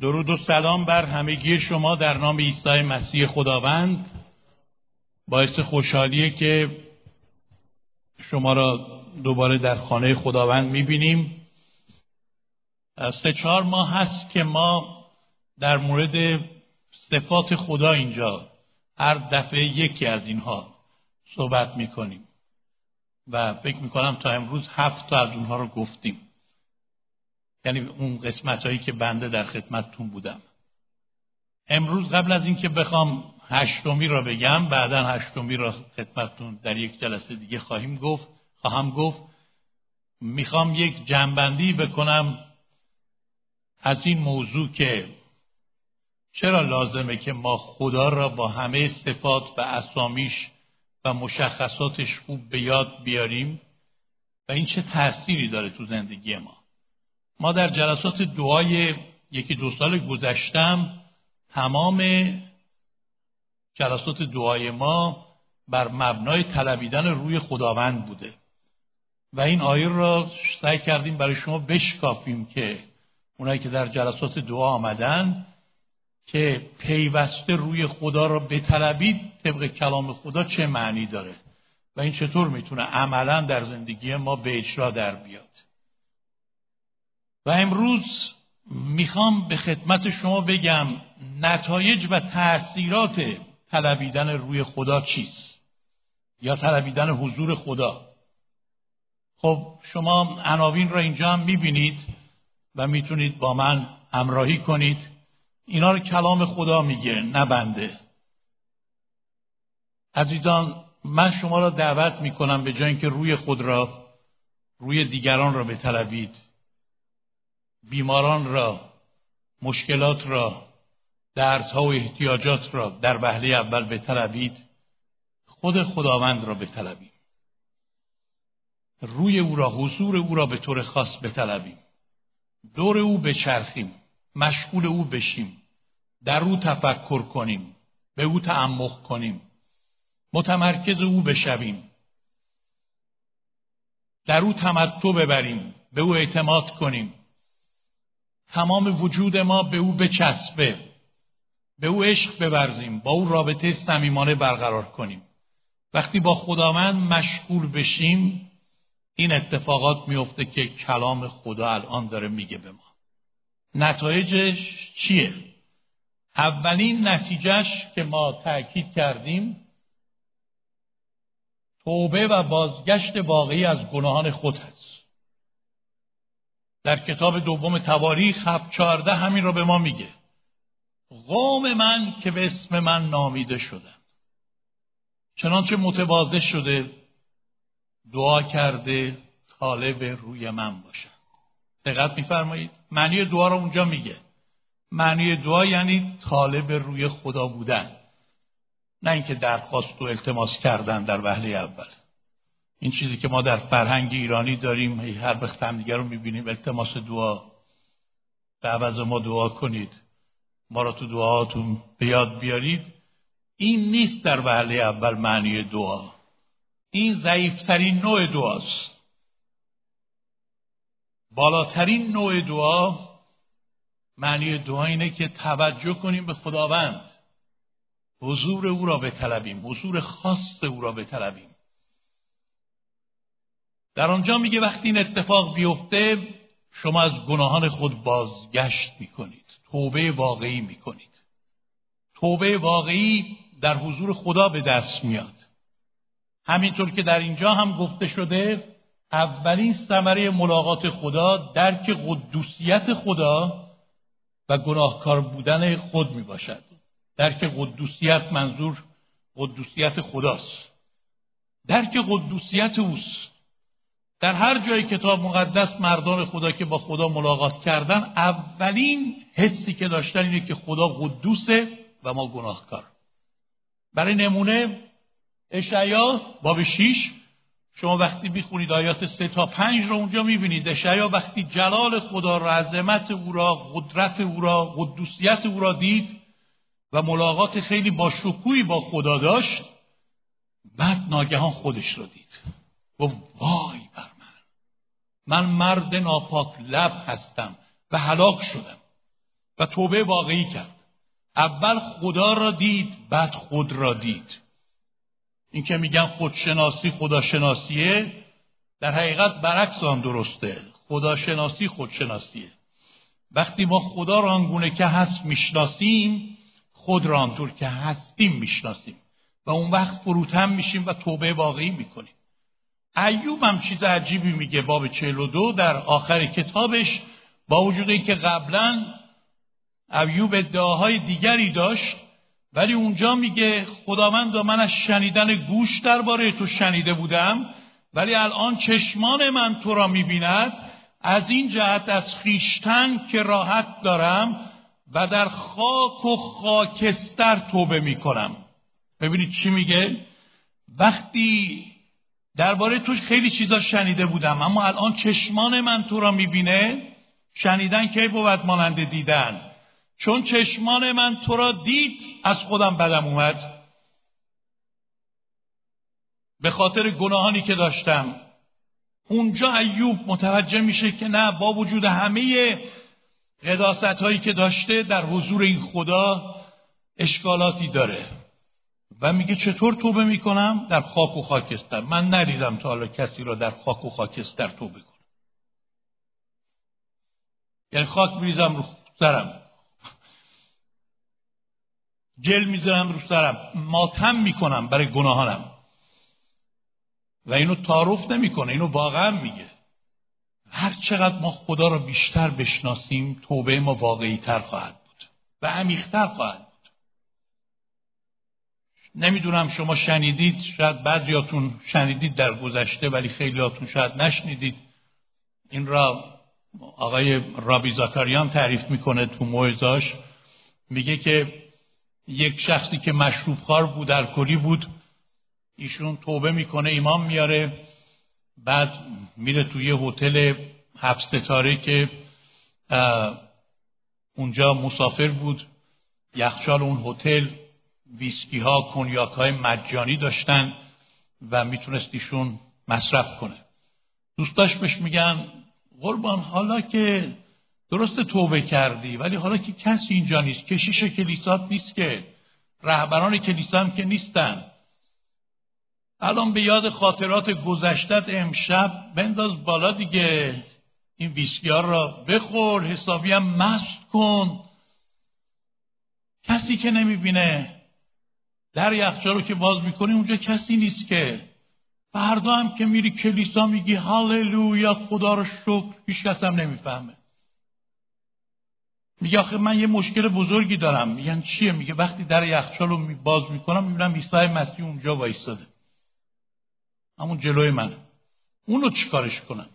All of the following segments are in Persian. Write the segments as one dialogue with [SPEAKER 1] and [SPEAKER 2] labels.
[SPEAKER 1] درود و سلام بر همگی شما در نام عیسی مسیح خداوند. باعث خوشحالیه که شما را دوباره در خانه خداوند می‌بینیم. سه چهار ماه هست که ما در مورد صفات خدا اینجا هر دفعه یکی از اینها صحبت می‌کنیم. و فکر می‌کنم تا امروز هفت تا از اونها رو گفتیم. یعنی اون قسمت هایی که بنده در خدمتتون بودم. امروز قبل از اینکه بخوام هشتمی را بگم بعدا هشتمی را خدمتتون در یک جلسه دیگه خواهیم گفت خواهم گفت. می‌خوام یک جنبندی بکنم از این موضوع که چرا لازمه که ما خدا را با همه صفات و اسامیش و مشخصاتش خوب به یاد بیاریم و این چه تأثیری داره تو زندگی ما؟ ما در جلسات دعای یکی دو سال گذشتم تمام جلسات دعای ما بر مبنای طلبیدن روی خداوند بوده. و این آیه را سعی کردیم برای شما بشکافیم که اونایی که در جلسات دعا آمدن که پیوسته روی خدا را بطلبید طبق کلام خدا چه معنی داره؟ و این چطور می‌تونه عملا در زندگی ما به اجرا در بیاد؟ و امروز می‌خوام به خدمت شما بگم نتایج و تاثیرات طلبیدن روی خدا چیست یا طلبیدن حضور خدا. خب شما عناوین را اینجا هم می‌بینید و می‌تونید با من همراهی کنید. اینا رو کلام خدا میگه نه بنده. عزیزان من شما را دعوت می‌کنم به جای اینکه روی خود را روی دیگران را بطلبید. بیماران را مشکلات را دردها و احتیاجات را در وهله اول بطلبید. خود خداوند را بطلبیم. روی او را حضور او را به طور خاص بطلبیم. دور او بچرخیم. مشغول او بشیم. در او تفکر کنیم. به او تعمق کنیم. متمرکز او بشویم. در او تمتع ببریم. به او اعتماد کنیم. تمام وجود ما به او بچسبه. به او عشق بورزیم با او رابطه صمیمانه برقرار کنیم. وقتی با خداوند مشغول بشیم این اتفاقات میفته که کلام خدا الان داره میگه به ما. نتایجش چیه؟ اولین نتیجهش که ما تاکید کردیم توبه و بازگشت واقعی از گناهان خود هست. در کتاب دوم تواریخ هفت چهارده همین را به ما میگه. قوم من که به اسم من نامیده شدن. چنانچه متواضع شده دعا کرده طالب روی من باشن دقت میفرمایید؟ معنی دعا رو اونجا میگه. معنی دعا یعنی طالب روی خدا بودن. نه اینکه درخواست و التماس کردن در وهله اول. این چیزی که ما در فرهنگ ایرانی داریم هر وقت هم دیگر رو می‌بینیم التماس دعا به عوض ما دعا کنید. ما را تو دعاتون به یاد بیارید. این نیست در وهله اول معنی دعا. این ضعیفترین نوع دعاست. بالاترین نوع دعا معنی دعا اینه که توجه کنیم به خداوند. حضور او را بطلبیم. حضور خاص او را بطلبیم. در آنجا میگه وقتی این اتفاق بیفته شما از گناهان خود بازگشت می‌کنید. توبه واقعی می‌کنید. توبه واقعی در حضور خدا به دست میاد. همینطور که در اینجا هم گفته شده اولین ثمره ملاقات خدا درک قدوسیت خدا و گناهکار بودن خود می باشد درک قدوسیت منظور قدوسیت خداست. درک قدوسیت اوست. در هر جای کتاب مقدس مردان خدا که با خدا ملاقات کردن اولین حسی که داشتن اینه که خدا قدوسه و ما گناهکار. برای نمونه اشعیا باب 6 شما وقتی می‌خونید آیات سه تا پنج رو اونجا می‌بینید. اشعیا وقتی جلال خدا را عظمت او را قدرت او را قدوسیت او را دید و ملاقات خیلی با شکوهی با خدا داشت بعد ناگهان خودش رو دید. گفت وای بر من مرد ناپاک لب هستم و هلاک شدم و توبه واقعی کرد. اول خدا را دید بعد خود را دید. این که میگن خودشناسی خداشناسیه در حقیقت برعکس آن درسته. خداشناسی خودشناسیه. وقتی ما خدا را آنگونه که هست می‌شناسیم خود را آنطور که هستیم می‌شناسیم. و اون وقت فروتن میشیم و توبه واقعی می‌کنیم. ایوب هم چیز عجیبی میگه. باب 42 در آخر کتابش با وجود اینکه قبلا ایوب ادعاهای دیگری داشت ولی اونجا میگه خداوند من از شنیدن گوش درباره تو شنیده بودم ولی الان چشمان من تو را می‌بیند. از این جهت از خیشتن که راحت دارم و در خاک و خاکستر توبه می‌کنم. ببینید چی میگه؟ وقتی درباره تو خیلی چیزا شنیده بودم اما الان چشمان من تو را می‌بینه شنیدن کی بود مانند دیدن؟ چون چشمان من تو را دید از خودم بدم اومد. به خاطر گناهانی که داشتم. اونجا ایوب متوجه میشه که نه با وجود همه قداست هایی که داشته در حضور این خدا اشکالاتی داره. و میگه چطور توبه می‌کنم؟ در خاک و خاکستر. من ندیدم تا حالا کسی را در خاک و خاکستر توبه کنم. یعنی خاک میریزم رو سرم. گل می‌ذارم رو سرم. ماتم می‌کنم برای گناهانم. و اینو تعارف نمی‌کنه. اینو واقعا میگه. هر چقدر ما خدا را بیشتر بشناسیم توبه ما واقعی تر خواهد بود. و عمیقتر خواهد نمی‌دونم شما شنیدید شاید بعضیاتون شنیدید در گذشته ولی خیلیاتون شاید نشنیدید. این را آقای رابی زاکاریان تعریف می‌کنه تو موعظاش میگه که یک شخصی که مشروب خار بود الکلی بود ایشون توبه می‌کنه ایمان میاره بعد میره توی هتل هفت ستاره که اونجا مسافر بود. یخچال اون هتل ویسکی ها کنیاک های مجانی داشتن و می‌تونست ایشون مصرف کنه. دوستاش بهش میگن قربان حالا که درست توبه کردی ولی حالا که کسی اینجا نیست کشیش کلیسات نیست که رهبران کلیسا هم که نیستن. الان به یاد خاطرات گذشتت امشب بنداز بالا دیگه این ویسکی ها را بخور حسابی هم مست کن. کسی که نمی‌بینه در یخچال رو که باز می‌کنی اونجا کسی نیست که. فردا هم که میری کلیسا میگی هاللویا خدا رو شکر هیچ کس هم نمی‌فهمه. میگه آخه من یه مشکل بزرگی دارم. میگن چیه؟ میگه وقتی در یخچال رو باز می‌کنم می‌بینم عیسی مسیح اونجا وایستاده. همون جلوی من. اونو چیکارش کنم؟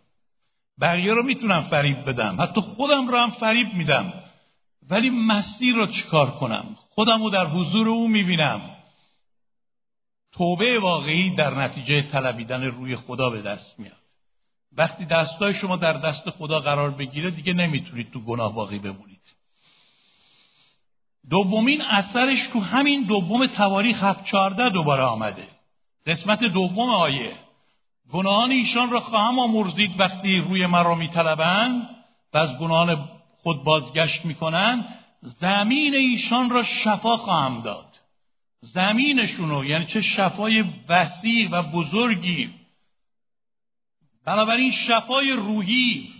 [SPEAKER 1] بقیه رو می‌تونم فریب بدم. حتی خودم رو هم فریب میدم. ولی مسیر رو چیکار کنم؟ خودم رو در حضور او می‌بینم. توبه واقعی در نتیجه طلبیدن روی خدا به دست میاد. وقتی دستای شما در دست خدا قرار بگیره دیگه نمی‌تونید تو گناه باقی بمونید. دومین اثرش تو همین دوم تواریخ هفت چارده دوباره آمده. قسمت دوم آیه. گناهان ایشان را خواهم آمرزید وقتی روی مرا میطلبند و از گناهان خود بازگشت می‌کنند زمین ایشان را شفا خواهم داد. زمینشونو یعنی چه شفای وسیع و بزرگی. بنابراین شفای روحی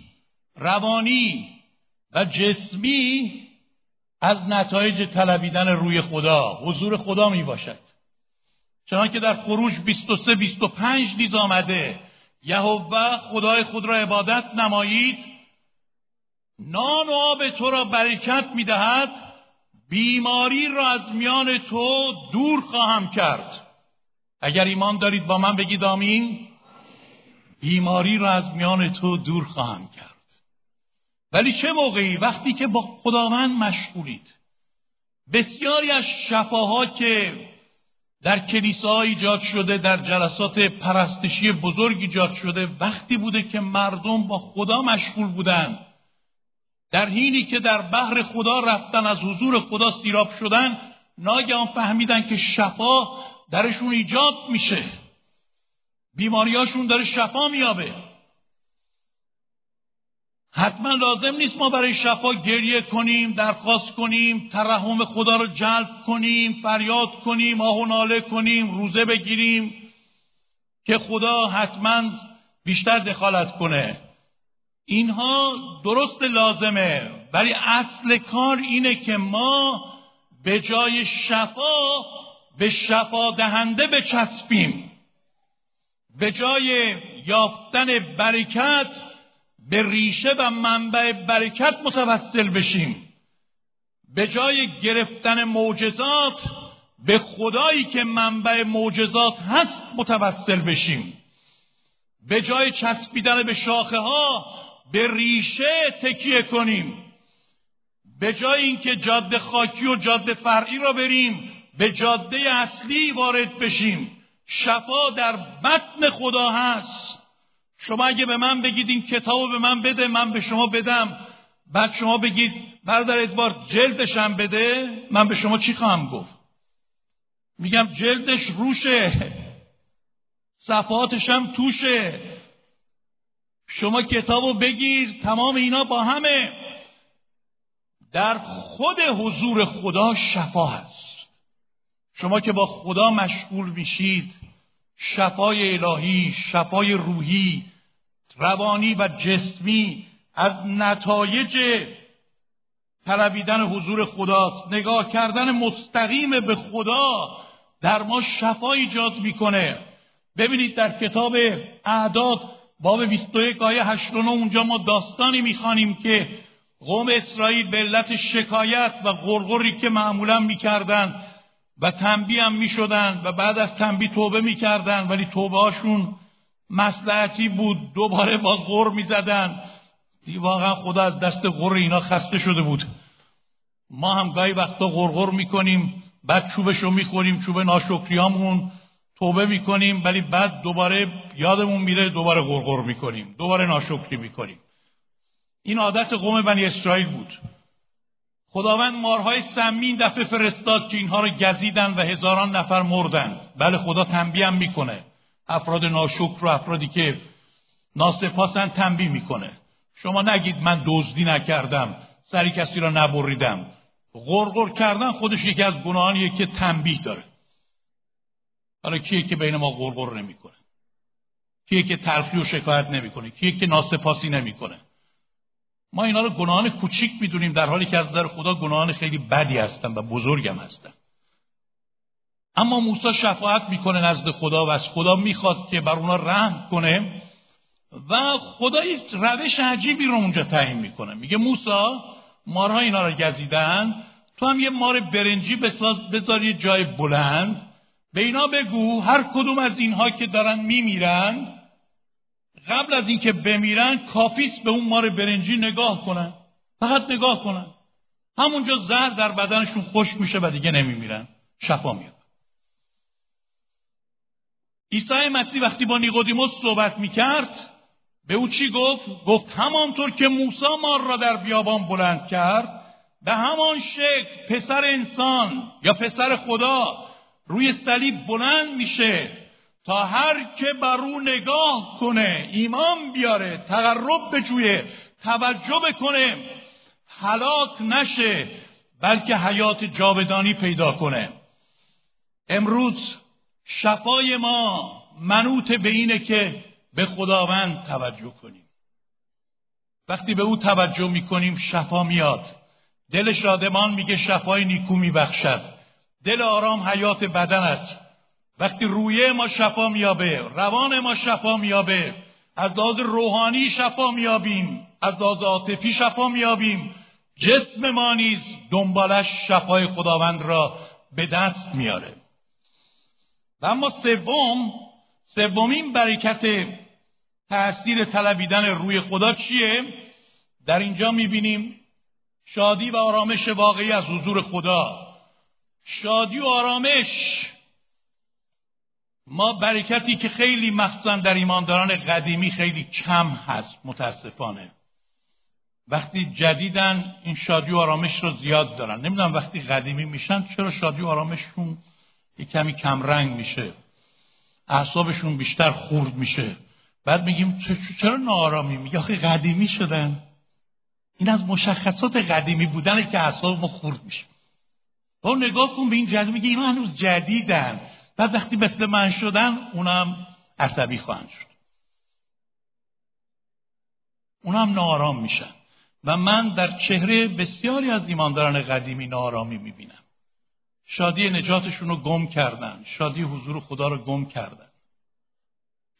[SPEAKER 1] روانی و جسمی از نتایج طلبیدن روی خدا حضور خدا می باشد چنان که در خروج 23 25 نیز آمده یهوه خدای خود را عبادت نمایید نان و آب تو را برکت می‌دهد بیماری را از میان تو دور خواهم کرد. اگر ایمان دارید با من بگید آمین. بیماری را از میان تو دور خواهم کرد. ولی چه موقعی؟ وقتی که با خداوند مشغولید. بسیاری از شفاها که در کلیسا ایجاد شده در جلسات پرستشی بزرگ ایجاد شده وقتی بوده که مردم با خدا مشغول بودن. در حینی که در بحر خدا رفتن از حضور خدا سیراب شدن ناگهان فهمیدن که شفا درشون ایجاد میشه. بیماریاشون داره شفا میابه. حتما لازم نیست ما برای شفا گریه کنیم درخواست کنیم ترحم خدا رو جلب کنیم فریاد کنیم آه و ناله کنیم روزه بگیریم که خدا حتما بیشتر دخالت کنه. اینها درست لازمه ولی اصل کار اینه که ما به جای شفا به شفا دهنده بچسبیم. به جای یافتن برکت به ریشه و منبع برکت متوسل بشیم. به جای گرفتن معجزات به خدایی که منبع معجزات هست متوسل بشیم. به جای چسبیدن به شاخه ها به ریشه تکیه کنیم. به جای اینکه جاده خاکی و جاده فرعی را بریم به جاده اصلی وارد بشیم. شفا در بطن خدا هست. شما اگه به من بگید این کتاب به من بده من به شما بدم. بعد شما بگید برادر ادوار جلدشم بده من به شما چی خواهم گفت؟ میگم جلدش روشه. صفاتشم توشه. شما کتابو بگیر تمام اینا با همه. در خود حضور خدا شفا هست. شما که با خدا مشغول میشید شفای الهی شفای روحی روانی و جسمی از نتایج طلبیدن حضور خداست. نگاه کردن مستقیم به خدا در ما شفا ایجاد می‌کنه. ببینید در کتاب اعداد باب 21 آیه 89 اونجا ما داستانی می‌خوانیم که قوم اسرائیل به علت شکایت و غرغری که معمولا می‌کردن و تنبیه هم می‌شدن و بعد از تنبیه توبه می‌کردن ولی توبه هاشون مسلحتی بود. دوباره باز غر می‌زدن. واقعا خدا از دست غر اینا خسته شده بود. ما هم گاهی وقتا غرغر می‌کنیم بعد چوبش رو می‌خوریم چوب ناشکریامون. توبه می‌کنیم ولی بعد دوباره یادمون میره دوباره غرغر می‌کنیم دوباره ناشکری می‌کنیم. این عادت قوم بنی اسرائیل بود. خداوند مارهای سمی دفعه فرستاد که اینها رو گزیدن و هزاران نفر مردند بله خدا تنبیه هم می‌کنه. افراد ناشکر و افرادی که ناسپاسن تنبیه می‌کنه. شما نگید من دزدی نکردم سری کسی را نبریدم. غرغر کردن خودش یکی از گناهانیه که تنبیه داره. حالا کیه که بین ما غرغر نمی‌کنه؟ کیه که تلخی و شکایت نمی‌کنه؟ کیه که ناسپاسی نمی‌کنه؟ ما اینا رو گناهان کوچیک می‌دونیم در حالی که از نظر خدا گناهان خیلی بدی هستن و بزرگم هستن. اما موسی شفاعت می‌کنه نزد خدا و از خدا می‌خواد که بر اونا رحم کنه و خدا یک روش عجیبی رو اونجا تعیین می‌کنه. میگه موسی مارها اینا رو گزیدن تو هم یه مار برنجی بذار یه جای بلند. به اینا بگو هر کدوم از اینها که دارن میمیرن قبل از اینکه بمیرن کافیست به اون مار برنجی نگاه کنن فقط نگاه کنن. همونجا زهر در بدنشون خوش میشه و دیگه نمیمیرن. شفا میاد. عیسی مسیح وقتی با نیقودیموس صحبت می‌کرد به او چی گفت؟ گفت همانطور که موسی مار را در بیابان بلند کرد به همان شکل پسر انسان یا پسر خدا روی صلیب بلند میشه تا هر که بر او نگاه کنه ایمان بیاره تقرب بجویه توجه بکنه هلاک نشه بلکه حیات جاودانی پیدا کنه. امروز شفای ما منوط به اینه که به خداوند توجه کنیم. وقتی به او توجه می‌کنیم شفا میاد. دل شادمان میگه شفای نیکو میبخشد. دل آرام حیات بدن است. وقتی رویه ما شفا میابه روان ما شفا میابه از لحاظ روحانی شفا میابیم از لحاظ عاطفی شفا میابیم. جسم ما نیز دنبالش شفای خداوند را به دست میاره. و اما سوم سومین برکت تاثیر طلبیدن روی خدا چیه؟ در اینجا می‌بینیم شادی و آرامش واقعی از حضور خدا. شادی و آرامش. ما برکتی که خیلی مخصوصا در ایمانداران قدیمی خیلی کم هست متاسفانه. وقتی جدیدن این شادی و آرامش رو زیاد دارن. نمی‌دونم وقتی قدیمی میشن چرا شادی و آرامششون یه کمی کمرنگ میشه؟ اعصابشون بیشتر خورد میشه. بعد میگیم چرا نارامی میگه آخه قدیمی شدن. این از مشخصات قدیمی بودنه که اعصاب ما خورد میشه. تو نگاه کن به این جدید میگه اینا هنوز جدیدن. بعد وقتی مثل من شدن اونم عصبی خواهند شد. اونم نارام میشن. و من در چهره بسیاری از ایمانداران قدیمی نارامی می‌بینم. شادی نجاتشون رو گم کردن. شادی حضور خدا رو گم کردن.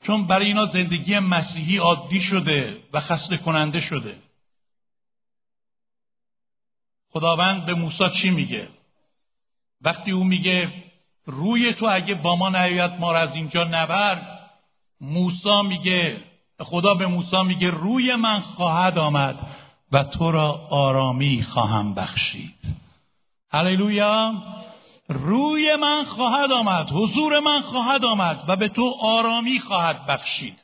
[SPEAKER 1] چون برای اینا زندگی مسیحی عادی شده و خسته کننده شده. خداوند به موسی چی میگه؟ وقتی او میگه روی تو اگه با ما نیاید ما را از اینجا نبر موسی میگه خدا به موسی میگه روی من خواهد آمد و تو را آرامی خواهم بخشید. هللویا! روی من خواهد آمد حضور من خواهد آمد و به تو آرامی خواهد بخشید.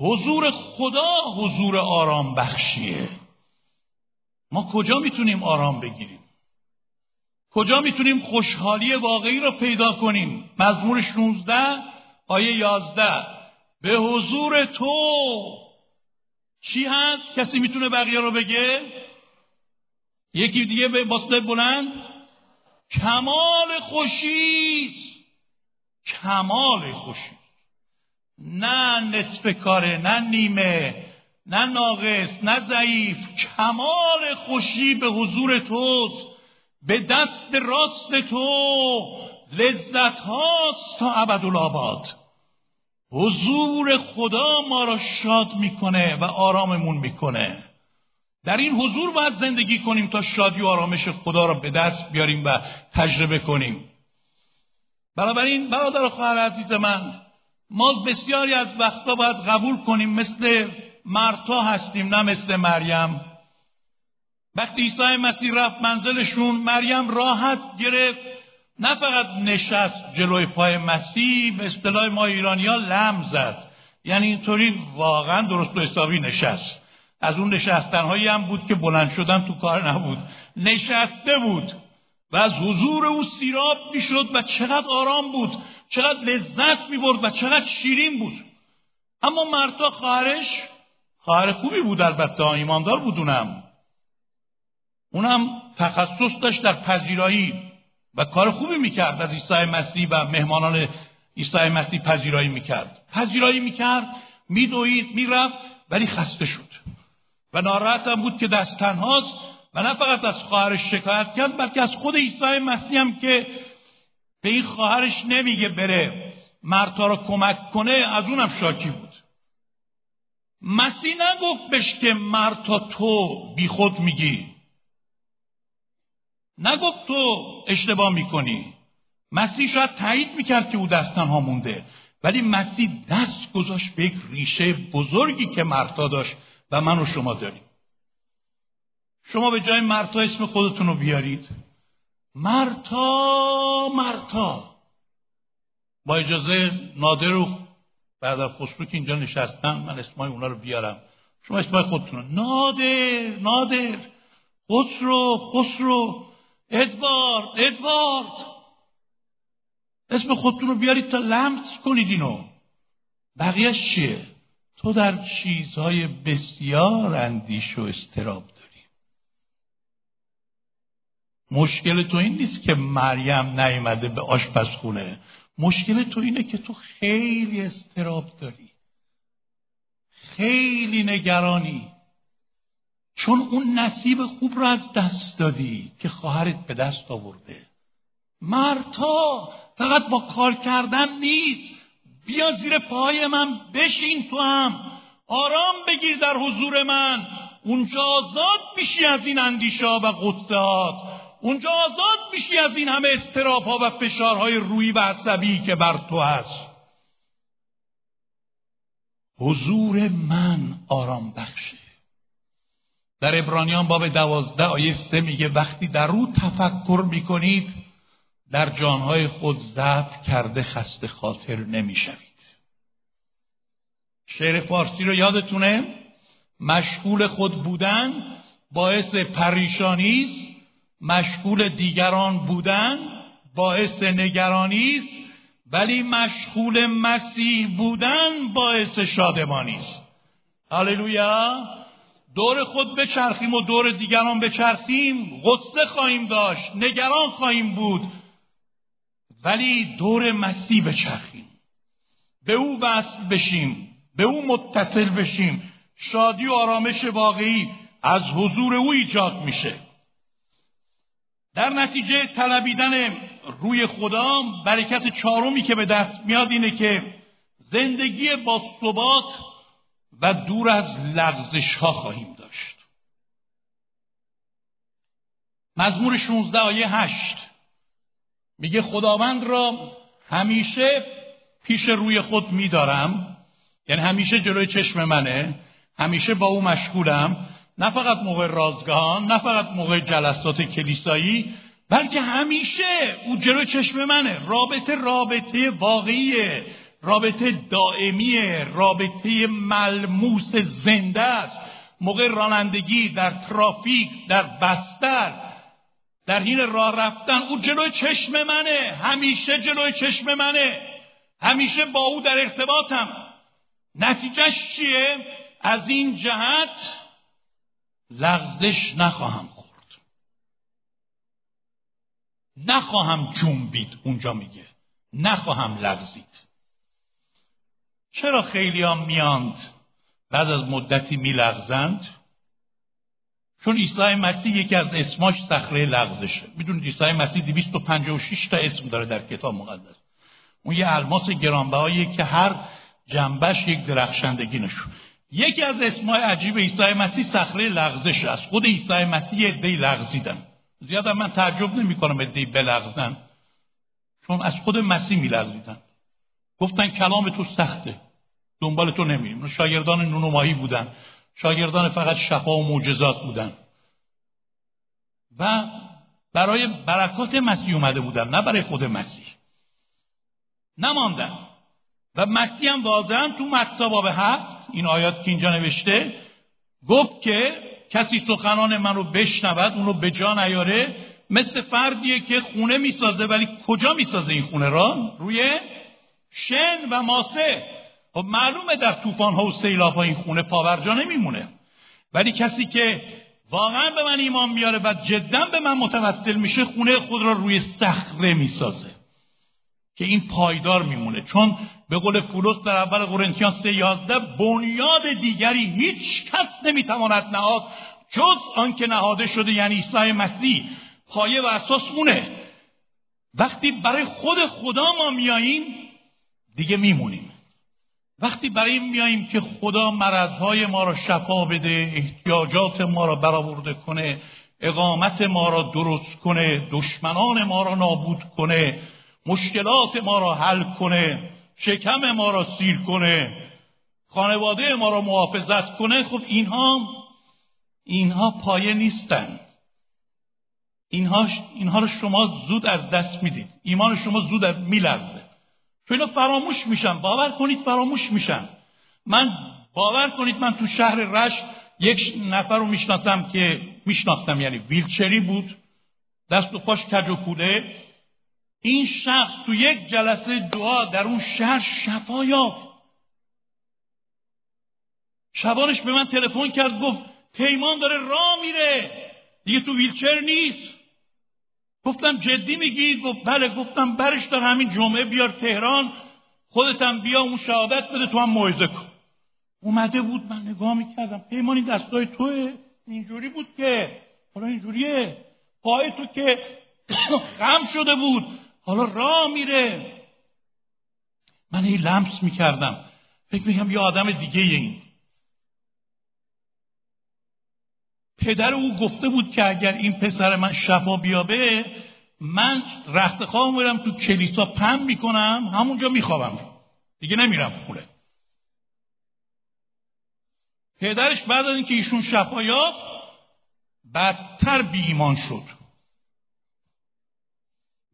[SPEAKER 1] حضور خدا حضور آرام بخشیه. ما کجا می‌تونیم آرام بگیریم؟ کجا می‌تونیم خوشحالی واقعی رو پیدا کنیم؟ مزمور 16 آیه 11 به حضور تو. چی هست؟ کسی می‌تونه بقیه رو بگه؟ یکی دیگه به باصله بلند؟ کمال خوشی. کمال خوشی. نه نصف کاره نه نیمه نه ناقص نه ضعیف. کمال خوشی به حضور توست. به دست راست تو لذت هاست تا ابدالآباد. حضور خدا ما را شاد می‌کنه و آراممون می‌کنه. در این حضور باید زندگی کنیم تا شادی و آرامش خدا را به دست بیاریم و تجربه کنیم. بنابراین برادر خواهر عزیز من ما بسیاری از وقتا باید قبول کنیم مثل مرتا هستیم نه مثل مریم. وقتی عیسی مسیح رفت منزلشون مریم راحت گرفت. نه فقط نشست جلوی پای مسیح به اصطلاح ما ایرانیا لم زد. یعنی اینطوری واقعا درست و حسابی نشست. از اون نشستنهایی هم بود که بلند شدن تو کار نبود. نشسته بود و از حضور او سیراب می‌شد و چقدر آرام بود چقدر لذت می‌برد و چقدر شیرین بود. اما مرتا خواهرش خواهر خوبی بود البته ایماندار بود اونم. اونم تخصص داشت در پذیرایی و کار خوبی می‌کرد از عیسی مسیح و مهمانان عیسی مسیح پذیرایی می‌کرد. پذیرایی می‌کرد میدوید می‌رفت ولی خسته شد. و ناراحت هم بود که دست تنهاست و نه فقط از خواهرش شکایت کرد بلکه از خود عیسی مسیح هم که به این خواهرش نمیگه بره مرتا رو کمک کنه از اونم شاکی بود. مسیح نگفت بش که مرتا تو بی خود میگی. نگفت تو اشتباه می‌کنی. مسیح شاید تایید می‌کرد که او دست تنها مونده ولی مسیح دست گذاشت به یک ریشه بزرگی که مرتا داشت و من و شما داریم. شما به جای مرتا اسم خودتون رو بیارید. مرتا مرتا با اجازه نادر و بعد از خسرو که اینجا نشستن من اسمای اونا رو بیارم. شما اسمای خودتون نادر نادر. خسرو خسرو. ادوارد ادوارد. اسم خودتون رو بیارید تا لمس کنید اینو. بقیهش چیه؟ تو در چیزهای بسیار اندیش و استراب داری. مشکل تو این نیست که مریم نیامده به آشپزخونه. مشکل تو اینه که تو خیلی استراب داری. خیلی نگرانی. چون اون نصیب خوب رو از دست دادی که خواهرت به دست آورده. مرتا فقط با کار کردن نیست. بیا زیر پای من بشین تو هم. آرام بگیر در حضور من. اونجا آزاد میشی از این اندیشا و قطعات اونجا آزاد میشی از این همه استراف ها و فشارهای روی و عصبی که بر تو هست. حضور من آرام بخشه. در ابرانیان باب دوازده آیه سه میگه وقتی در او تفکر می‌کنید در جانهای خود ضبط کرده خسته خاطر نمی‌شوید. شعر فارسی رو یادتونه؟ مشغول خود بودن باعث پریشانی است مشغول دیگران بودن باعث نگرانی است ولی مشغول مسیح بودن باعث شادمانی است. هللویا! دور خود بچرخیم و دور دیگران بچرخیم غصه خواهیم داشت نگران خواهیم بود. ولی دور مسیح بچرخیم. به او وصل بشیم به او متصل بشیم. شادی و آرامش واقعی از حضور او ایجاد میشه. در نتیجه طلبیدن روی خدا برکت چهارمی که به دست میاد اینه که زندگی با ثبات و دور از لغزش ها خواهیم داشت. مزمور 16 آیه 8 میگه خداوند را همیشه پیش روی خود میدارم. یعنی همیشه جلوی چشم منه همیشه با او مشغولم. نه فقط موقع رازگان نه فقط موقع جلسات کلیسایی بلکه همیشه او جلوی چشم منه. رابطه رابطه واقعیه. رابطه دائمیه رابطه ملموس زنده است. موقع رانندگی در ترافیک در بستر در حین راه رفتن او جلوی چشم منه. همیشه جلوی چشم منه. همیشه با او در ارتباطم. نتیجهش چیه؟ از این جهت لغزش نخواهم خورد. نخواهم جنبید اونجا میگه. نخواهم لغزید. چرا خیلی هم میاند بعد از مدتی میلغزند؟ چون عیسی مسیح یکی از اسماش صخره لغزشه. می‌دونید عیسی مسیح 256 تا اسم داره در کتاب مقدس. اون یه الماس گرانبهاییه که هر جنبش یک درخشندگی نشون. یکی از اسمای عجیب عیسی مسیح صخره لغزش است. خود عیسی مسیح عده‌ای لغزیدن. زیاد من تعجب نمی کنم عده‌ای بلغزن. چون از خود مسیح میلغزیدن. گفتن کلام تو سخته. دنبال تو نمیریم شاگردان نونمایی بودن. شاگردان فقط شفا و معجزات بودن. و برای برکات مسیح اومده بودن نه برای خود مسیح. نماندن. و مسیح هم واضحا تو متی باب هفت این آیات که اینجا نوشته گفت که کسی سخنان من رو بشنود اون رو به جا نیاره مثل فردیه که خونه می‌سازه ولی کجا می‌سازه این خونه را؟ روی شن و ماسه. خب معلومه در طوفان ها و سیلاب ها این خونه پاورجا نمیمونه. ولی کسی که واقعا به من ایمان میاره و جدا به من متوسل میشه خونه خود را روی صخره می‌سازه که این پایدار میمونه. چون به قول پولس در اول قرنتیان سه یازده بنیاد دیگری هیچ کس نمی‌تواند نهاد جز آنکه نهاده شده یعنی عیسی مسیح. پایه و اساس اونه. وقتی برای خود خدا ما میاییم دیگه میمونیم. وقتی برای این میاییم که خدا مرضهای ما را شفا بده احتیاجات ما را برآورده کنه اقامت ما را درست کنه دشمنان ما را نابود کنه مشکلات ما را حل کنه شکم ما را سیر کنه خانواده ما را محافظت کنه خب اینها اینها پایه نیستند اینها, اینها رو شما زود از دست می‌دید. ایمان شما زود میلرزه. چون اینا فراموش میشن. باور کنید فراموش میشن. من باور کنید من تو شهر رش یک نفر رو می‌شناسم که میشناختم یعنی ویلچری بود دست و پاش کج و کوله. این شخص تو یک جلسه دعا در اون شهر شفا یافت. شبانش به من تلفن کرد گفت پیمان داره راه میره. دیگه تو ویلچر نیست. گفتم جدی میگی؟ گفت بله گفتم برش دار همین جمعه بیار تهران خودتم بیا اون شهادت بده تو هم موعظه کن. اومده بود من نگاه می‌کردم. پیمان این دستای توه. اینجوری بود که حالا اینجوریه. پای تو که خم شده بود. حالا راه میره. من این لمس می‌کردم. فکر می‌کنم یه آدم دیگه این. پدر او گفته بود که اگر این پسر من شفا بیابه من رخت خواه میرم تو کلیسا پم می‌کنم همونجا میخوابم. دیگه نمیرم خونه. پدرش بعد از اینکه ایشون شفا یافت بدتر بی ایمان شد.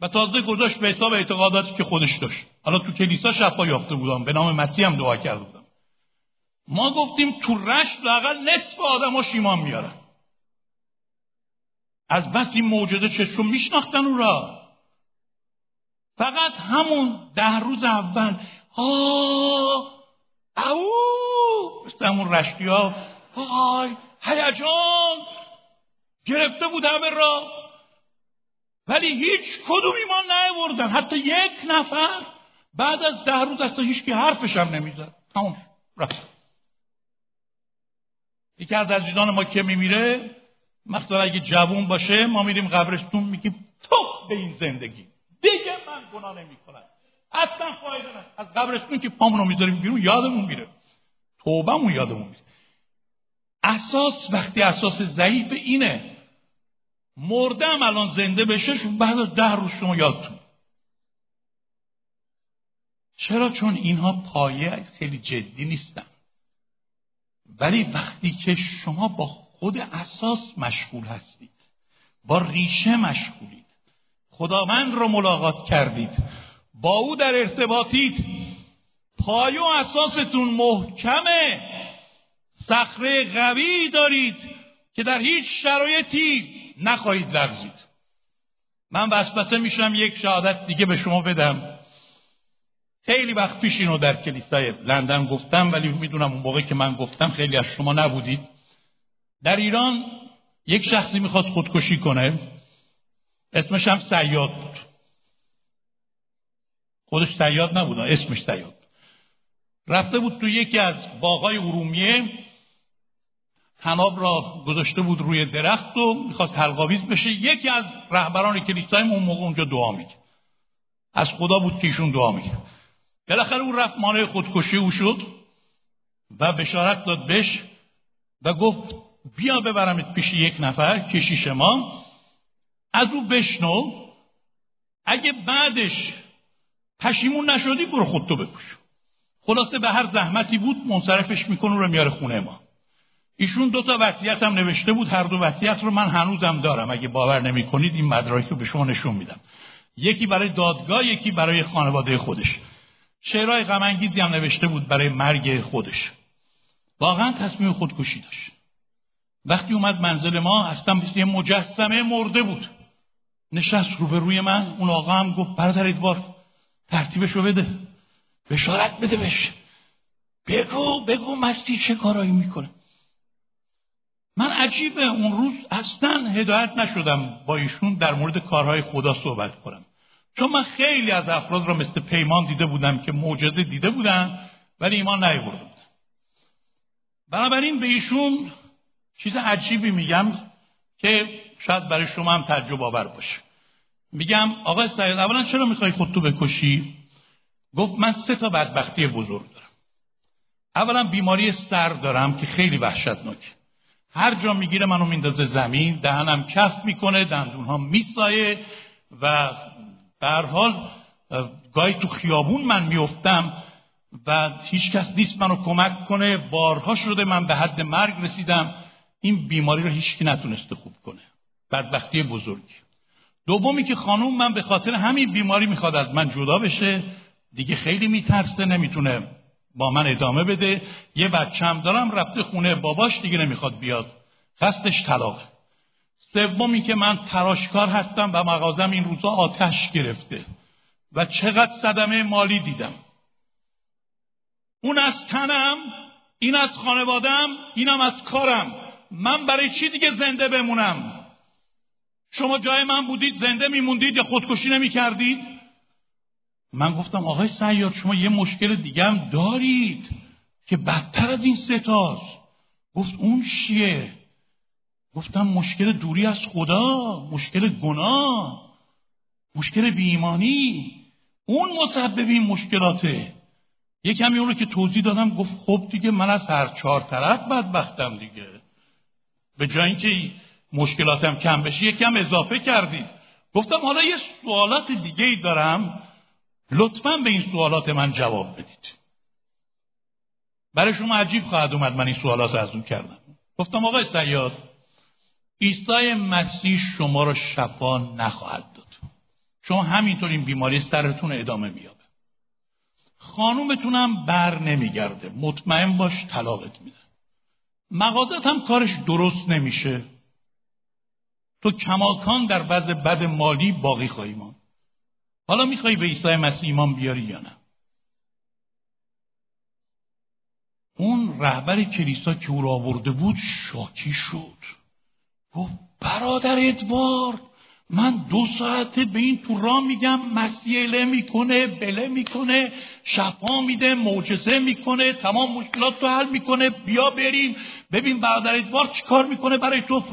[SPEAKER 1] و تازه گذاشت به حساب اعتقاداتی که خودش داشت. حالا تو کلیسا شفا یافته بودم به نام مسیح هم دعا کرده بودم. ما گفتیم تو رشت لاقل نصف آدماش ایمان میارن. از بس این معجزه چشم میشناختن او را. فقط همون ده روز اول ها او همون رشتی ها های هیجان گرفته بود همه را. ولی هیچ کدوم ایمان نیاوردن. حتی یک نفر بعد از ده روز اصلا هیچ حرفش هم نمی‌زد. تمام رفت. یکی از عزیزان ما که میمیره مثلا اگه جوون باشه ما میریم قبرستون میگیم تو به این زندگی. دیگه من گناه نمی‌کنم. اصلا فایده نه از قبرستون که پامونو می‌ذاریم بیرون یادمون میره. توبهمون یادمون میره. اساس وقتی اساس ضعیف اینه مردم الان زنده بشه بعد از ده روز شما یادتون. چرا؟ چون اینها پایه خیلی جدی نیستن. ولی وقتی که شما با خود اساس مشغول هستید. با ریشه مشغولید. خداوند را ملاقات کردید. با او در ارتباطید. پایه و اساستون محکمه. صخره قوی دارید که در هیچ شرایطی نخواهید لرزید. من وسوسه میشم یک شهادت دیگه به شما بدم. خیلی وقت پیش اینو در کلیسای لندن گفتم ولی می‌دونم اون موقع که من گفتم خیلی از شما نبودید. در ایران یک شخصی می‌خواد خودکشی کنه. اسمش هم سیاد بود. خودش سیاد نبود اسمش سیاد. رفته بود تو یکی از باغای ارومیه. تناب را گذاشته بود روی درخت و می‌خواست حلقاویز بشه. یکی از رهبران کلیسای اون موقع اونجا دعا میگه از خدا بود که ایشون دعا میگه بالاخره اون رفت مانع خودکشی او شد و بشارت داد بش و گفت بیا ببرمت پیش یک نفر کشیش ما از او بشنو اگه بعدش پشیمون نشدی برو خودتو بکش. خلاصه به هر زحمتی بود منصرفش می‌کنه رو میاره خونه ما. ایشون دو تا وصیت هم نوشته بود هر دو وصیت رو من هنوزم دارم. اگه باور نمی‌کنید این مدرک رو به شما نشون میدم. یکی برای دادگاه یکی برای خانواده خودش. شعرهای غم هم نوشته بود برای مرگ خودش. واقعا تصمیم خودکشی داشت. وقتی اومد منزل ما اصلا یه مجسمه مرده بود. نشست روبروی من اون آقا هم گفت برادر ادوار ترتیبش رو بده. بشارت بده بش بگو بگو مسیح چه کارایی می‌کنه. من عجیبه اون روز اصلا هدایت نشدم با ایشون در مورد کارهای خدا صحبت کنم. چون من خیلی از افراد را مثل پیمان دیده بودم که معجزه دیده بودن ولی ایمان نیورده بودن بنابراین به ایشون چیز عجیبی میگم که شاید برای شما هم تجربه آور باشه. میگم آقای سعید اولا چرا می‌خوای خودتو بکشی؟ گفت من سه تا بدبختی بزرگ دارم. اولا بیماری سر دارم که خیلی وحشتناکه هر جا می‌گیره منو میندازه زمین دهنم کف می‌کنه دندون ها میسایه و در حال گاهی تو خیابون من میفتم و هیچ کس نیست منو کمک کنه. بارها شده من به حد مرگ رسیدم. این بیماری رو هیچکی نتونسته خوب کنه. بدبختی بزرگی. دومی که خانوم من به خاطر همین بیماری می‌خواد از من جدا بشه دیگه خیلی میترسه نمی‌تونه با من ادامه بده. یه بچم دارم رفته خونه باباش دیگه نمی‌خواد بیاد. قصدش طلاقه. سومی که من تراشکار هستم و مغازم این روزا آتش گرفته و چقدر صدمه مالی دیدم. اون از تنم این از خانوادم اینم از کارم. من برای چی دیگه زنده بمونم؟ شما جای من بودید زنده میموندید یا خودکشی نمی‌کردید؟ من گفتم آقای سیاد شما یه مشکل دیگه هم دارید که بدتر از این ستاست گفت اون چیه؟ گفتم مشکل دوری از خدا مشکل گناه مشکل بیمانی اون مسبب این مشکلاته. یه کمی اون رو که توضیح دادم گفت خب دیگه من از هر چهار طرف بدبختم دیگه. به جای اینکه مشکلاتم کم بشه یکم اضافه کردید. گفتم حالا یه سوالات دیگه ای دارم. لطفا به این سوالات من جواب بدید. برای شما عجیب خواهد اومد من این سوالات از اون کردم. گفتم آقای سیاد عیسی مسیح شما را شفا نخواهد داد. شما همینطور این بیماری سرتون ادامه میابه خانومتونم بر نمیگرده. مطمئن باش طلاقت میده مغازت هم کارش درست نمیشه. تو کماکان در وضع بد مالی باقی خواهی ماند. حالا می‌خوای به عیسی مسیح ایمان بیاری یا نه؟ اون رهبر کلیسا که او را آورده بود شاکی شد. گفت برادر ادوارد من دو ساعته به این تو را میگم مسیله می‌کنه بله می‌کنه شفا میده معجزه می‌کنه تمام مشکلات رو حل می‌کنه بیا بریم. ببین برادر ادوار چیکار می‌کنه برای تو؟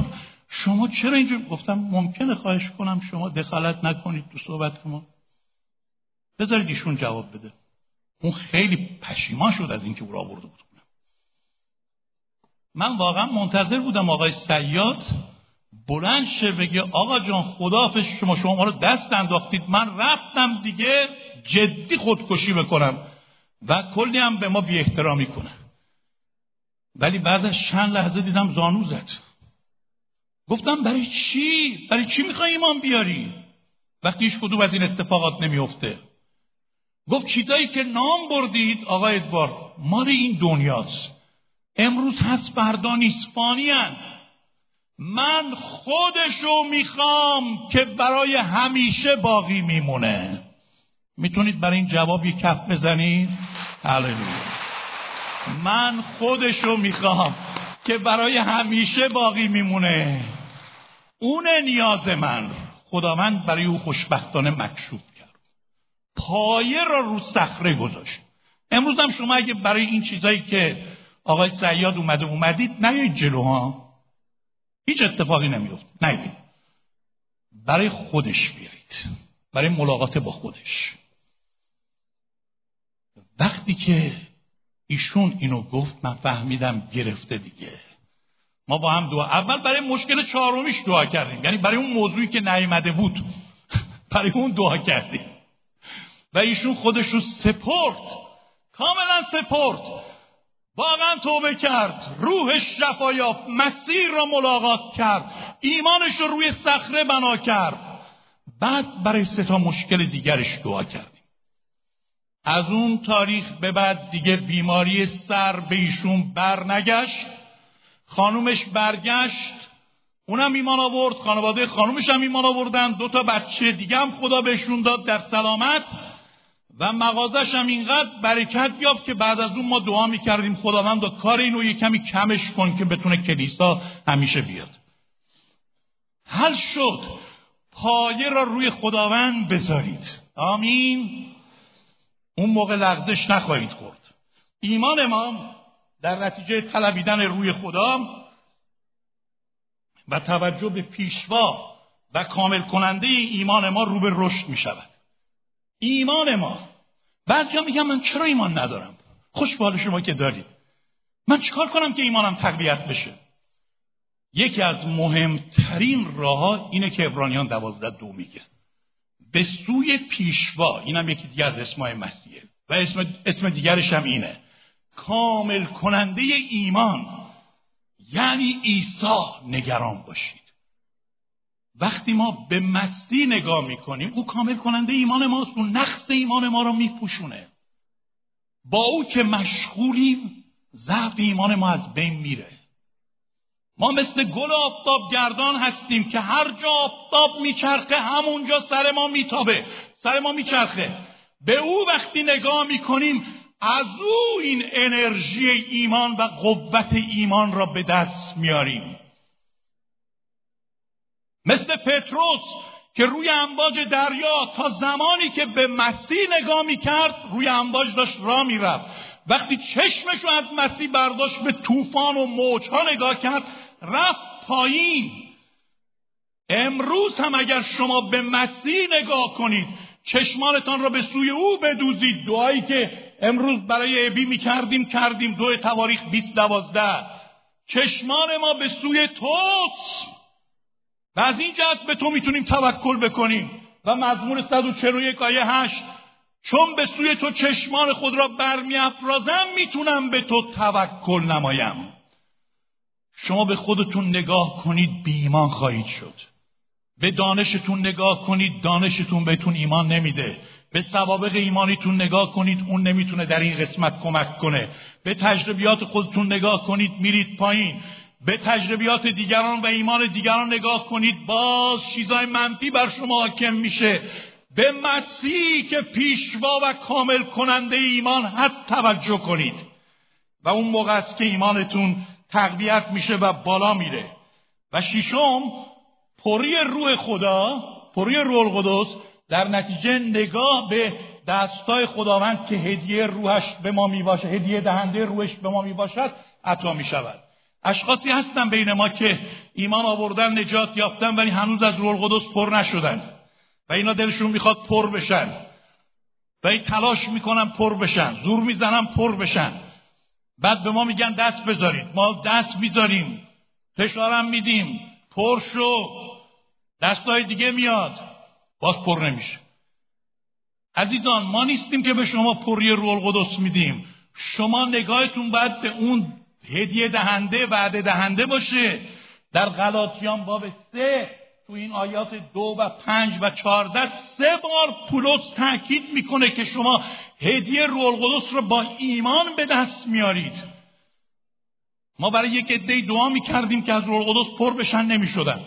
[SPEAKER 1] شما چرا اینجور گفتم ممکنه خواهش کنم شما دخالت نکنید تو صحبت ما بذارید ایشون جواب بده. اون خیلی پشیمان شد از اینکه او را آورده بود. من واقعا منتظر بودم آقای سیاد بلند شه بگه آقا جان خداحافظ شما شما رو دست انداختید. من رفتم دیگه جدی خودکشی بکنم و کلی هم به ما بی احترامی کنه. ولی بعد از چند لحظه دیدم زانو زد. گفتم برای چی؟ برای چی می‌خوای ایمان بیاری؟ وقتی هیچ کدوم از این اتفاقات نمیفته گفت چیزایی که نام بردید آقای ادوارد مال این دنیاست. امروز هست فردا نیست من خودشو می‌خوام که برای همیشه باقی میمونه. می‌تونید برای این جواب یک کف بزنید؟ هللویا. من خودشو می‌خوام که برای همیشه باقی میمونه. اون نیاز من. خداوند برای او خوشبختانه مکشوف کرد. پایه را رو صخره گذاشت. امروز هم شما اگه برای این چیزایی که آقای سیاد اومده اومدید نیایید جلوها هیچ اتفاقی نمیفته نه برای خودش بیایید. برای ملاقات با خودش. وقتی که ایشون اینو گفت من فهمیدم گرفته دیگه. ما با هم دعا. اول برای مشکل چهارمیش دعا کردیم. یعنی برای اون موضوعی که نیامده بود. برای اون دعا کردیم. و ایشون خودش رو سپرد. کاملا سپرد. واقعا توبه کرد. روحش شفا یافت مسیر را ملاقات کرد. ایمانش رو روی صخره بنا کرد. بعد برای سه تا مشکل دیگرش دعا کردیم. از اون تاریخ به بعد دیگه بیماری سر به ایشون برنگشت. خانومش برگشت. اونم ایمان آورد. خانواده خانومش هم ایمان آوردن. دو تا بچه دیگه هم خدا بهشون داد در سلامت. و مغازش هم اینقدر برکت یافت که بعد از اون ما دعا می‌کردیم خداوند کار اینو یه کمی کمش کن که بتونه کلیسا همیشه بیاد. حل شد. پایه را روی خداوند بذارید. آمین. اون موقع لغزش نخواهید خورد. ایمان ما در نتیجه طلبیدن روی خدا و توجه به پیشوا و کامل کننده ایمان ما رو به رشد می شود ایمان ما. بعضیا میگن من چرا ایمان ندارم؟ خوش حال شما که دارید. من چیکار کنم که ایمانم تقویت بشه؟ یکی از مهمترین راه اینه که ابرانیان دوازده دو میگه به سوی پیشوا اینم یکی دیگه از اسمای مسیحه. و اسم, اسم دیگرش هم اینه. کامل کننده ایمان یعنی عیسی نگران باشید. وقتی ما به مسیح نگاه می‌کنیم او کامل کننده ایمان ماست اون نقص ایمان ما رو میپوشونه. با او که مشغولیم ضعف ایمان ما از بین میره. ما مثل گل آفتاب گردان هستیم که هر جا آفتاب میچرخه همونجا سر ما میتابه. سر ما میچرخه. به او وقتی نگاه می‌کنیم از او این انرژی ایمان و قوت ایمان را به دست میاریم مثل پتروس که روی امواج دریا تا زمانی که به مسیح نگاه می‌کرد روی امواج داشت را می‌رفت. وقتی چشمش رو از مسیح برداشت به طوفان و موجها نگاه کرد رفت پایین. امروز هم اگر شما به مسیح نگاه کنید چشمانتان را به سوی او بدوزید. دعایی که امروز برای ابی می‌کردیم کردیم. دو تواریخ 2012 چشمان ما به سوی توست. و از این جهت به تو می‌تونیم توکل بکنیم. و مزمور 141 آیه 8 چون به سوی تو چشمان خود را برمیافرازم می‌تونم به تو توکل نمایم. شما به خودتون نگاه کنید بی ایمان خواهید شد. به دانشتون نگاه کنید دانشتون بهتون ایمان نمیده. به سوابق ایمانیتون نگاه کنید اون نمی‌تونه در این قسمت کمک کنه. به تجربیات خودتون نگاه کنید میرید پایین. به تجربیات دیگران و ایمان دیگران نگاه کنید باز چیزای منفی بر شما حاکم میشه. به مسیح که پیشوا و کامل کننده ایمان هست توجه کنید. و اون موقع است که ایمانتون تقویت میشه و بالا میره. و ششم پری روح خدا پری روح القدس در نتیجه نگاه به دستای خداوند که هدیه روحش به ما می‌باشه هدیه دهنده روحش به ما می‌باشد عطا می‌شود. اشخاصی هستن بین ما که ایمان آوردن نجات یافتن ولی هنوز از روح القدس پر نشدن. و اینا دلشون می‌خواد پر بشن. و این تلاش می‌کنن پر بشن. زور می‌زنن پر بشن. بعد به ما میگن دست بذارید. ما دست می‌ذاریم. فشارم میدیم. پر شو. دستای دیگه میاد. باز پر نمیشه. عزیزان ما نیستیم که به شما پری روح القدس میدیم. شما نگاهتون باید به اون هدیه دهنده وعده دهنده باشه. در غلاطیان باب سه تو این آیات دو و پنج و چهارده سه بار پولس تاکید می‌کنه که شما هدیه روح القدس رو با ایمان به دست میارید. ما برای یک عده دعا می‌کردیم که از روح القدس پر بشن نمی‌شدن.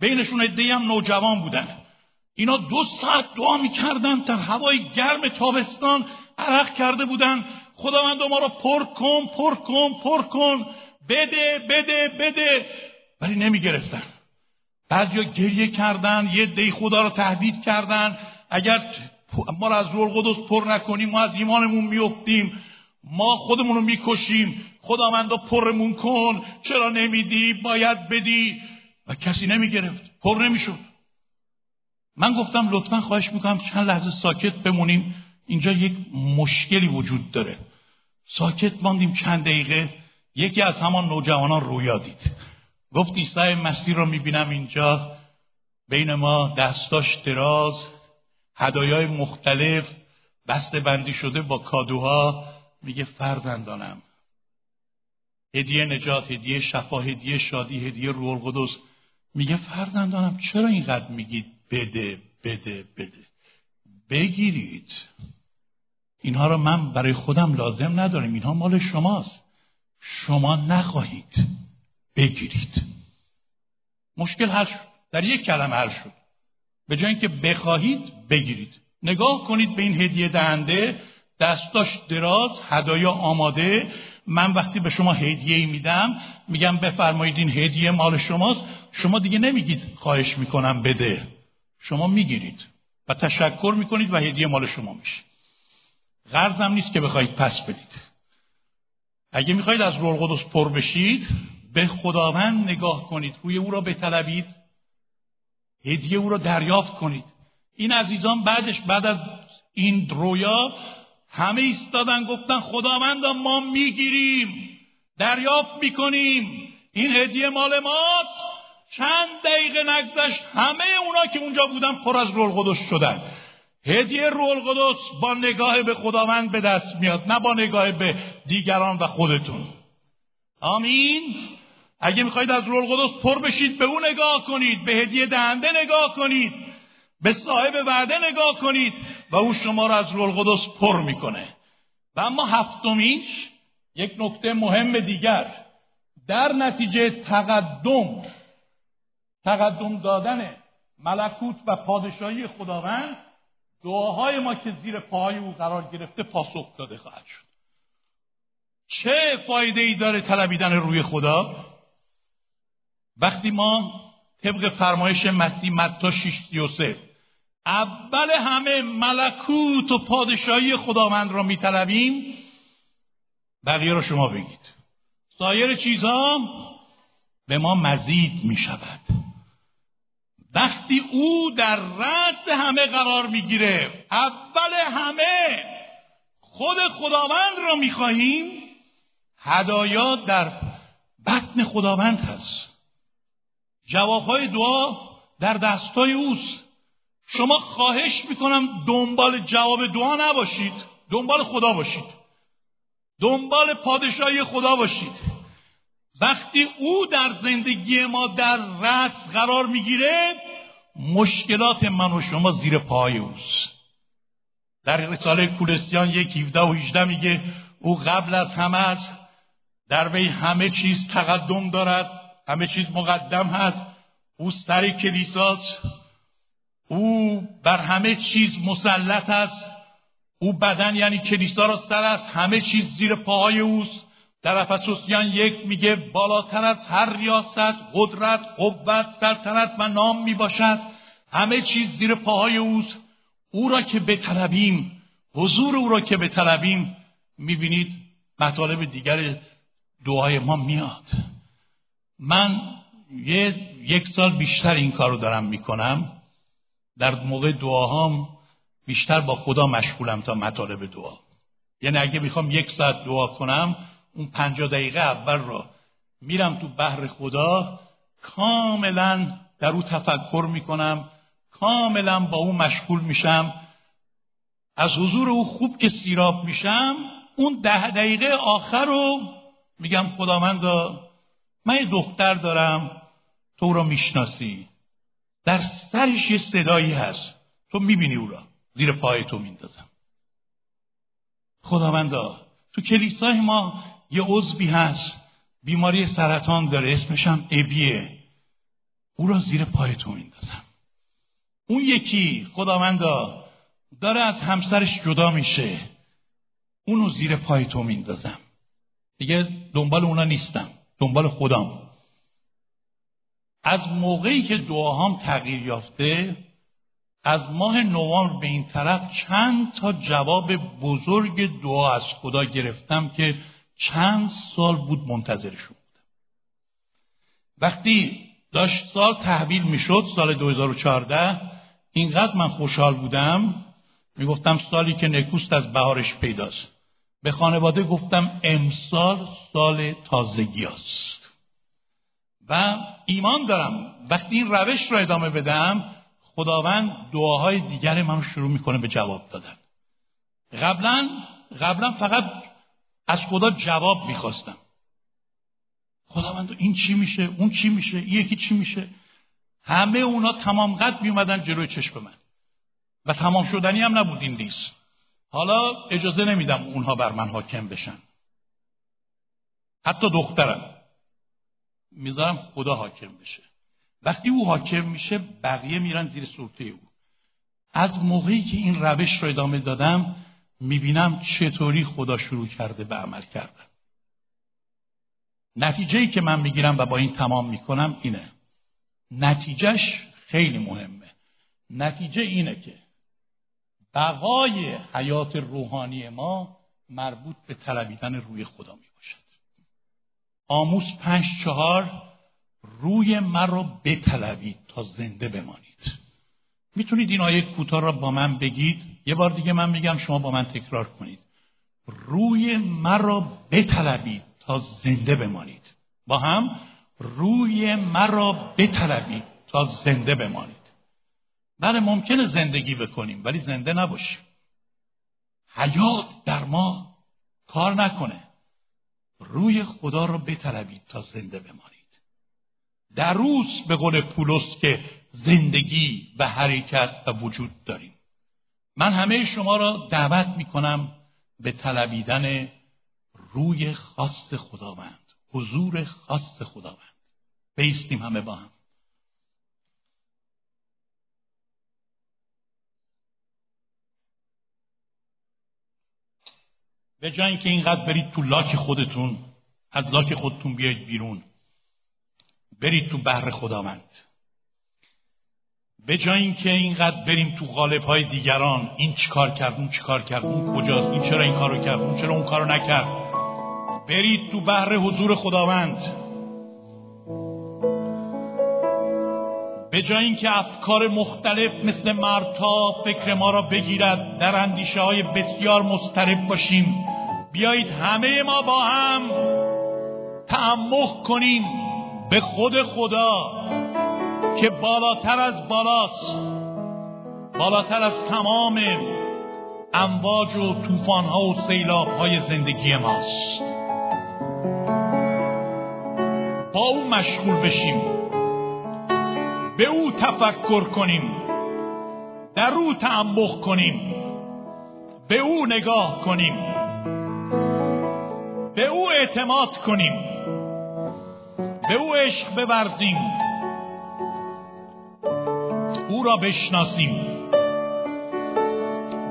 [SPEAKER 1] بینشون عده هم نوجوان بودن. اینا دو ساعت دعا می‌کردن در هوای گرم تابستان عرق کرده بودن. خداوند ما رو پر کن پر کن پر کن. بده بده بده. ولی نمی‌گرفتن. بعضیا گریه کردن یه دی خدا رو تهدید کردن. اگر ما رو از روح القدس پر نکنیم ما از ایمانمون میفتیم ما خودمون رو می‌کشیم. خداوندا پرمون کن. چرا نمیدی؟ باید بدی. و کسی نمی‌گرفت. پر نمی‌شد. من گفتم لطفا خواهش می‌کنم چند لحظه ساکت بمونیم. اینجا یک مشکلی وجود داره. ساکت ماندیم چند دقیقه. یکی از همان نوجوانان رویا دید. گفت عیسی مسیح رو می‌بینم اینجا. بین ما دستاش دراز هدایای مختلف بسته بندی شده با کادوها. میگه فرزندانم. هدیه نجات هدیه شفا هدیه شادی هدیه روح القدس. میگه فرزندانم چرا اینقدر میگید؟ بده بده بده. بگیرید. اینها رو من برای خودم لازم ندارم. اینها مال شماست. شما نخواهید بگیرید. مشکل حل شد. در یک کلمه حل شد. به جای اینکه بخواهید بگیرید. نگاه کنید به این هدیه دهنده. دستاش دراز هدایا آماده. من وقتی به شما هدیه ای میدم میگم بفرمایید این هدیه مال شماست. شما دیگه نمیگید خواهش می‌کنم بده. شما می‌گیرید و تشکر می‌کنید و هدیه مال شما میشه. غرضم نیست که بخواید پس بدید. اگه می‌خواید از روح القدس پر بشید به خداوند نگاه کنید روی او را بطلبید هدیه او را دریافت کنید. این عزیزان بعدش بعد از این رویا همه ایستادن گفتن خداوند ما می‌گیریم دریافت می‌کنیم. این هدیه مال ماست. چند دقیقه نگذشت همه اونا که اونجا بودن پر از رول قدس شدن. هدیه رول قدس با نگاه به خداوند به دست میاد نه با نگاه به دیگران و خودتون. آمین. اگه می‌خواید از رول قدس پر بشید به اون نگاه کنید به هدیه دهنده نگاه کنید به صاحب وعده نگاه کنید و او شما را از رول قدس پر می‌کنه. و اما هفتمیش یک نکته مهم دیگر. در نتیجه تقدم تقدم دادن ملکوت و پادشاهی خداوند دعاهای ما که زیر پاهای او قرار گرفته پاسخ داده خواهد شد. چه فایده ای داره طلبیدن روی خدا؟ وقتی ما طبق فرمایش مسیح متا 633 اول همه ملکوت و پادشاهی خداوند را میطلبیم بقیه رو شما بگید. سایر چیزها به ما مزید می شود وقتی او در رأس همه قرار می‌گیره اول همه خود خداوند را می‌خواهیم هدایا در بطن خداوند هست. جوابهای دعا در دستای اوست. شما خواهش می‌کنم دنبال جواب دعا نباشید دنبال خدا باشید. دنبال پادشاهی خدا باشید. وقتی او در زندگی ما در رأس قرار می‌گیره مشکلات من و شما زیر پای اوست. در رساله کولستیان یک 17 و 18 میگه او قبل از همه است در وی همه چیز تقدم دارد همه چیز مقدم هست او سر کلیساست او بر همه چیز مسلط است او بدن یعنی کلیسا را سر است همه چیز زیر پاهای اوست. در افسوسیان یک میگه بالاتر از هر ریاست قدرت قوت سلطنت و نام می‌باشد. همه چیز زیر پاهای اوست. او را که بطلبیم حضور او را که بطلبیم می‌بینید مطالب دیگر دعای ما میاد. من یه یک سال بیشتر این کار رو دارم می‌کنم. در موقع دعاهام بیشتر با خدا مشغولم تا مطالب دعا. یعنی اگه می‌خوام یک ساعت دعا کنم اون پنجاه دقیقه اول را میرم تو بحر خدا کاملا در او تفکر می‌کنم کاملا با او مشغول میشم. از حضور او خوب که سیراب میشم اون ده دقیقه آخر رو میگم خداوندا من یه دختر دارم تو را می‌شناسی. در سرش یه صدایی هست. تو می‌بینی او را. زیر پای تو میندازم. خداوندا تو کلیسای ما یه عضوی هست. بیماری سرطان داره. اسمش هم ابیه. او را زیر پای تو میندازم. اون یکی خداوندا داره از همسرش جدا میشه. اونو زیر پای تو میندازم. دیگه دنبال اونا نیستم. دنبال خودم. از موقعی که دعاهام تغییر یافته از ماه نوامبر به این طرف چند تا جواب بزرگ دعا از خدا گرفتم که چند سال بود منتظرشون بودم. وقتی داشت سال تحویل می‌شد سال 2014 اینقدر من خوشحال بودم می‌گفتم سالی که نکوست از بهارش پیداست. به خانواده گفتم امسال سال تازگی است و ایمان دارم وقتی این روش رو ادامه بدم خداوند دعاهای دیگر منو شروع می‌کنه به جواب دادن. قبلا قبلا فقط از خدا جواب می‌خواستم. خداوند این چی میشه؟ اون چی میشه؟ یکی چی میشه؟ همه اونا تمام قد میومدن جلوی چشم من. و تمام شدنی هم نبود این لیست. حالا اجازه نمیدم اونها بر من حاکم بشن. حتی دخترم. می‌ذارم خدا حاکم بشه. وقتی او حاکم میشه بقیه میرن زیر سلطه او. از موقعی که این روش رو ادامه دادم می‌بینم چطوری خدا شروع کرده به عمل کردن. نتیجه که من می‌گیرم و با این تمام می‌کنم اینه. نتیجهش خیلی مهمه. نتیجه اینه که بقای حیات روحانی ما مربوط به طلبیدن روی خدا می باشد آموز پنج چهار روی مرا بطلبید تا زنده بمانید. می‌تونید این آیه کوتاه را با من بگید. یه بار دیگه من میگم شما با من تکرار کنید. روی مرا بطلبید تا زنده بمانید. با هم روی مرا بطلبید تا زنده بمانید. بله ممکنه زندگی بکنیم ولی زنده نباشیم. حیات در ما کار نکنه. روی خدا را بطلبید تا زنده بمانید. در روز به قول پولس که زندگی و حرکت و وجود داریم. من همه شما را دعوت می کنم به طلبیدن روی خاص خداوند حضور خاص خداوند. بیستیم همه با هم. به جای اینکه اینقدر برید تو لاک خودتون از لاک خودتون بیاید بیرون. برید تو بحر خداوند. به جای اینکه اینقدر بریم تو غالب های دیگران این چیکار کرد اون چیکار کرد اون کجاست این چرا این کارو کرد اون چرا اون کارو نکرد؟ برید تو بحر حضور خداوند. به جای اینکه افکار مختلف مثل مرتا فکر ما را بگیرد در اندیشه های بسیار مضطرب باشیم. بیایید همه ما با هم تعمق کنیم به خود خدا. که بالاتر از بالاست بالاتر از تمام امواج و طوفان ها و سیلاب های زندگی ماست. با او مشغول بشیم به او تفکر کنیم در او تعمق کنیم به او نگاه کنیم به او اعتماد کنیم به او عشق بورزیم. او را بشناسیم.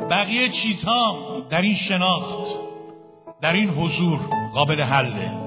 [SPEAKER 1] بقیه چیزها در این شناخت در این حضور قابل حله.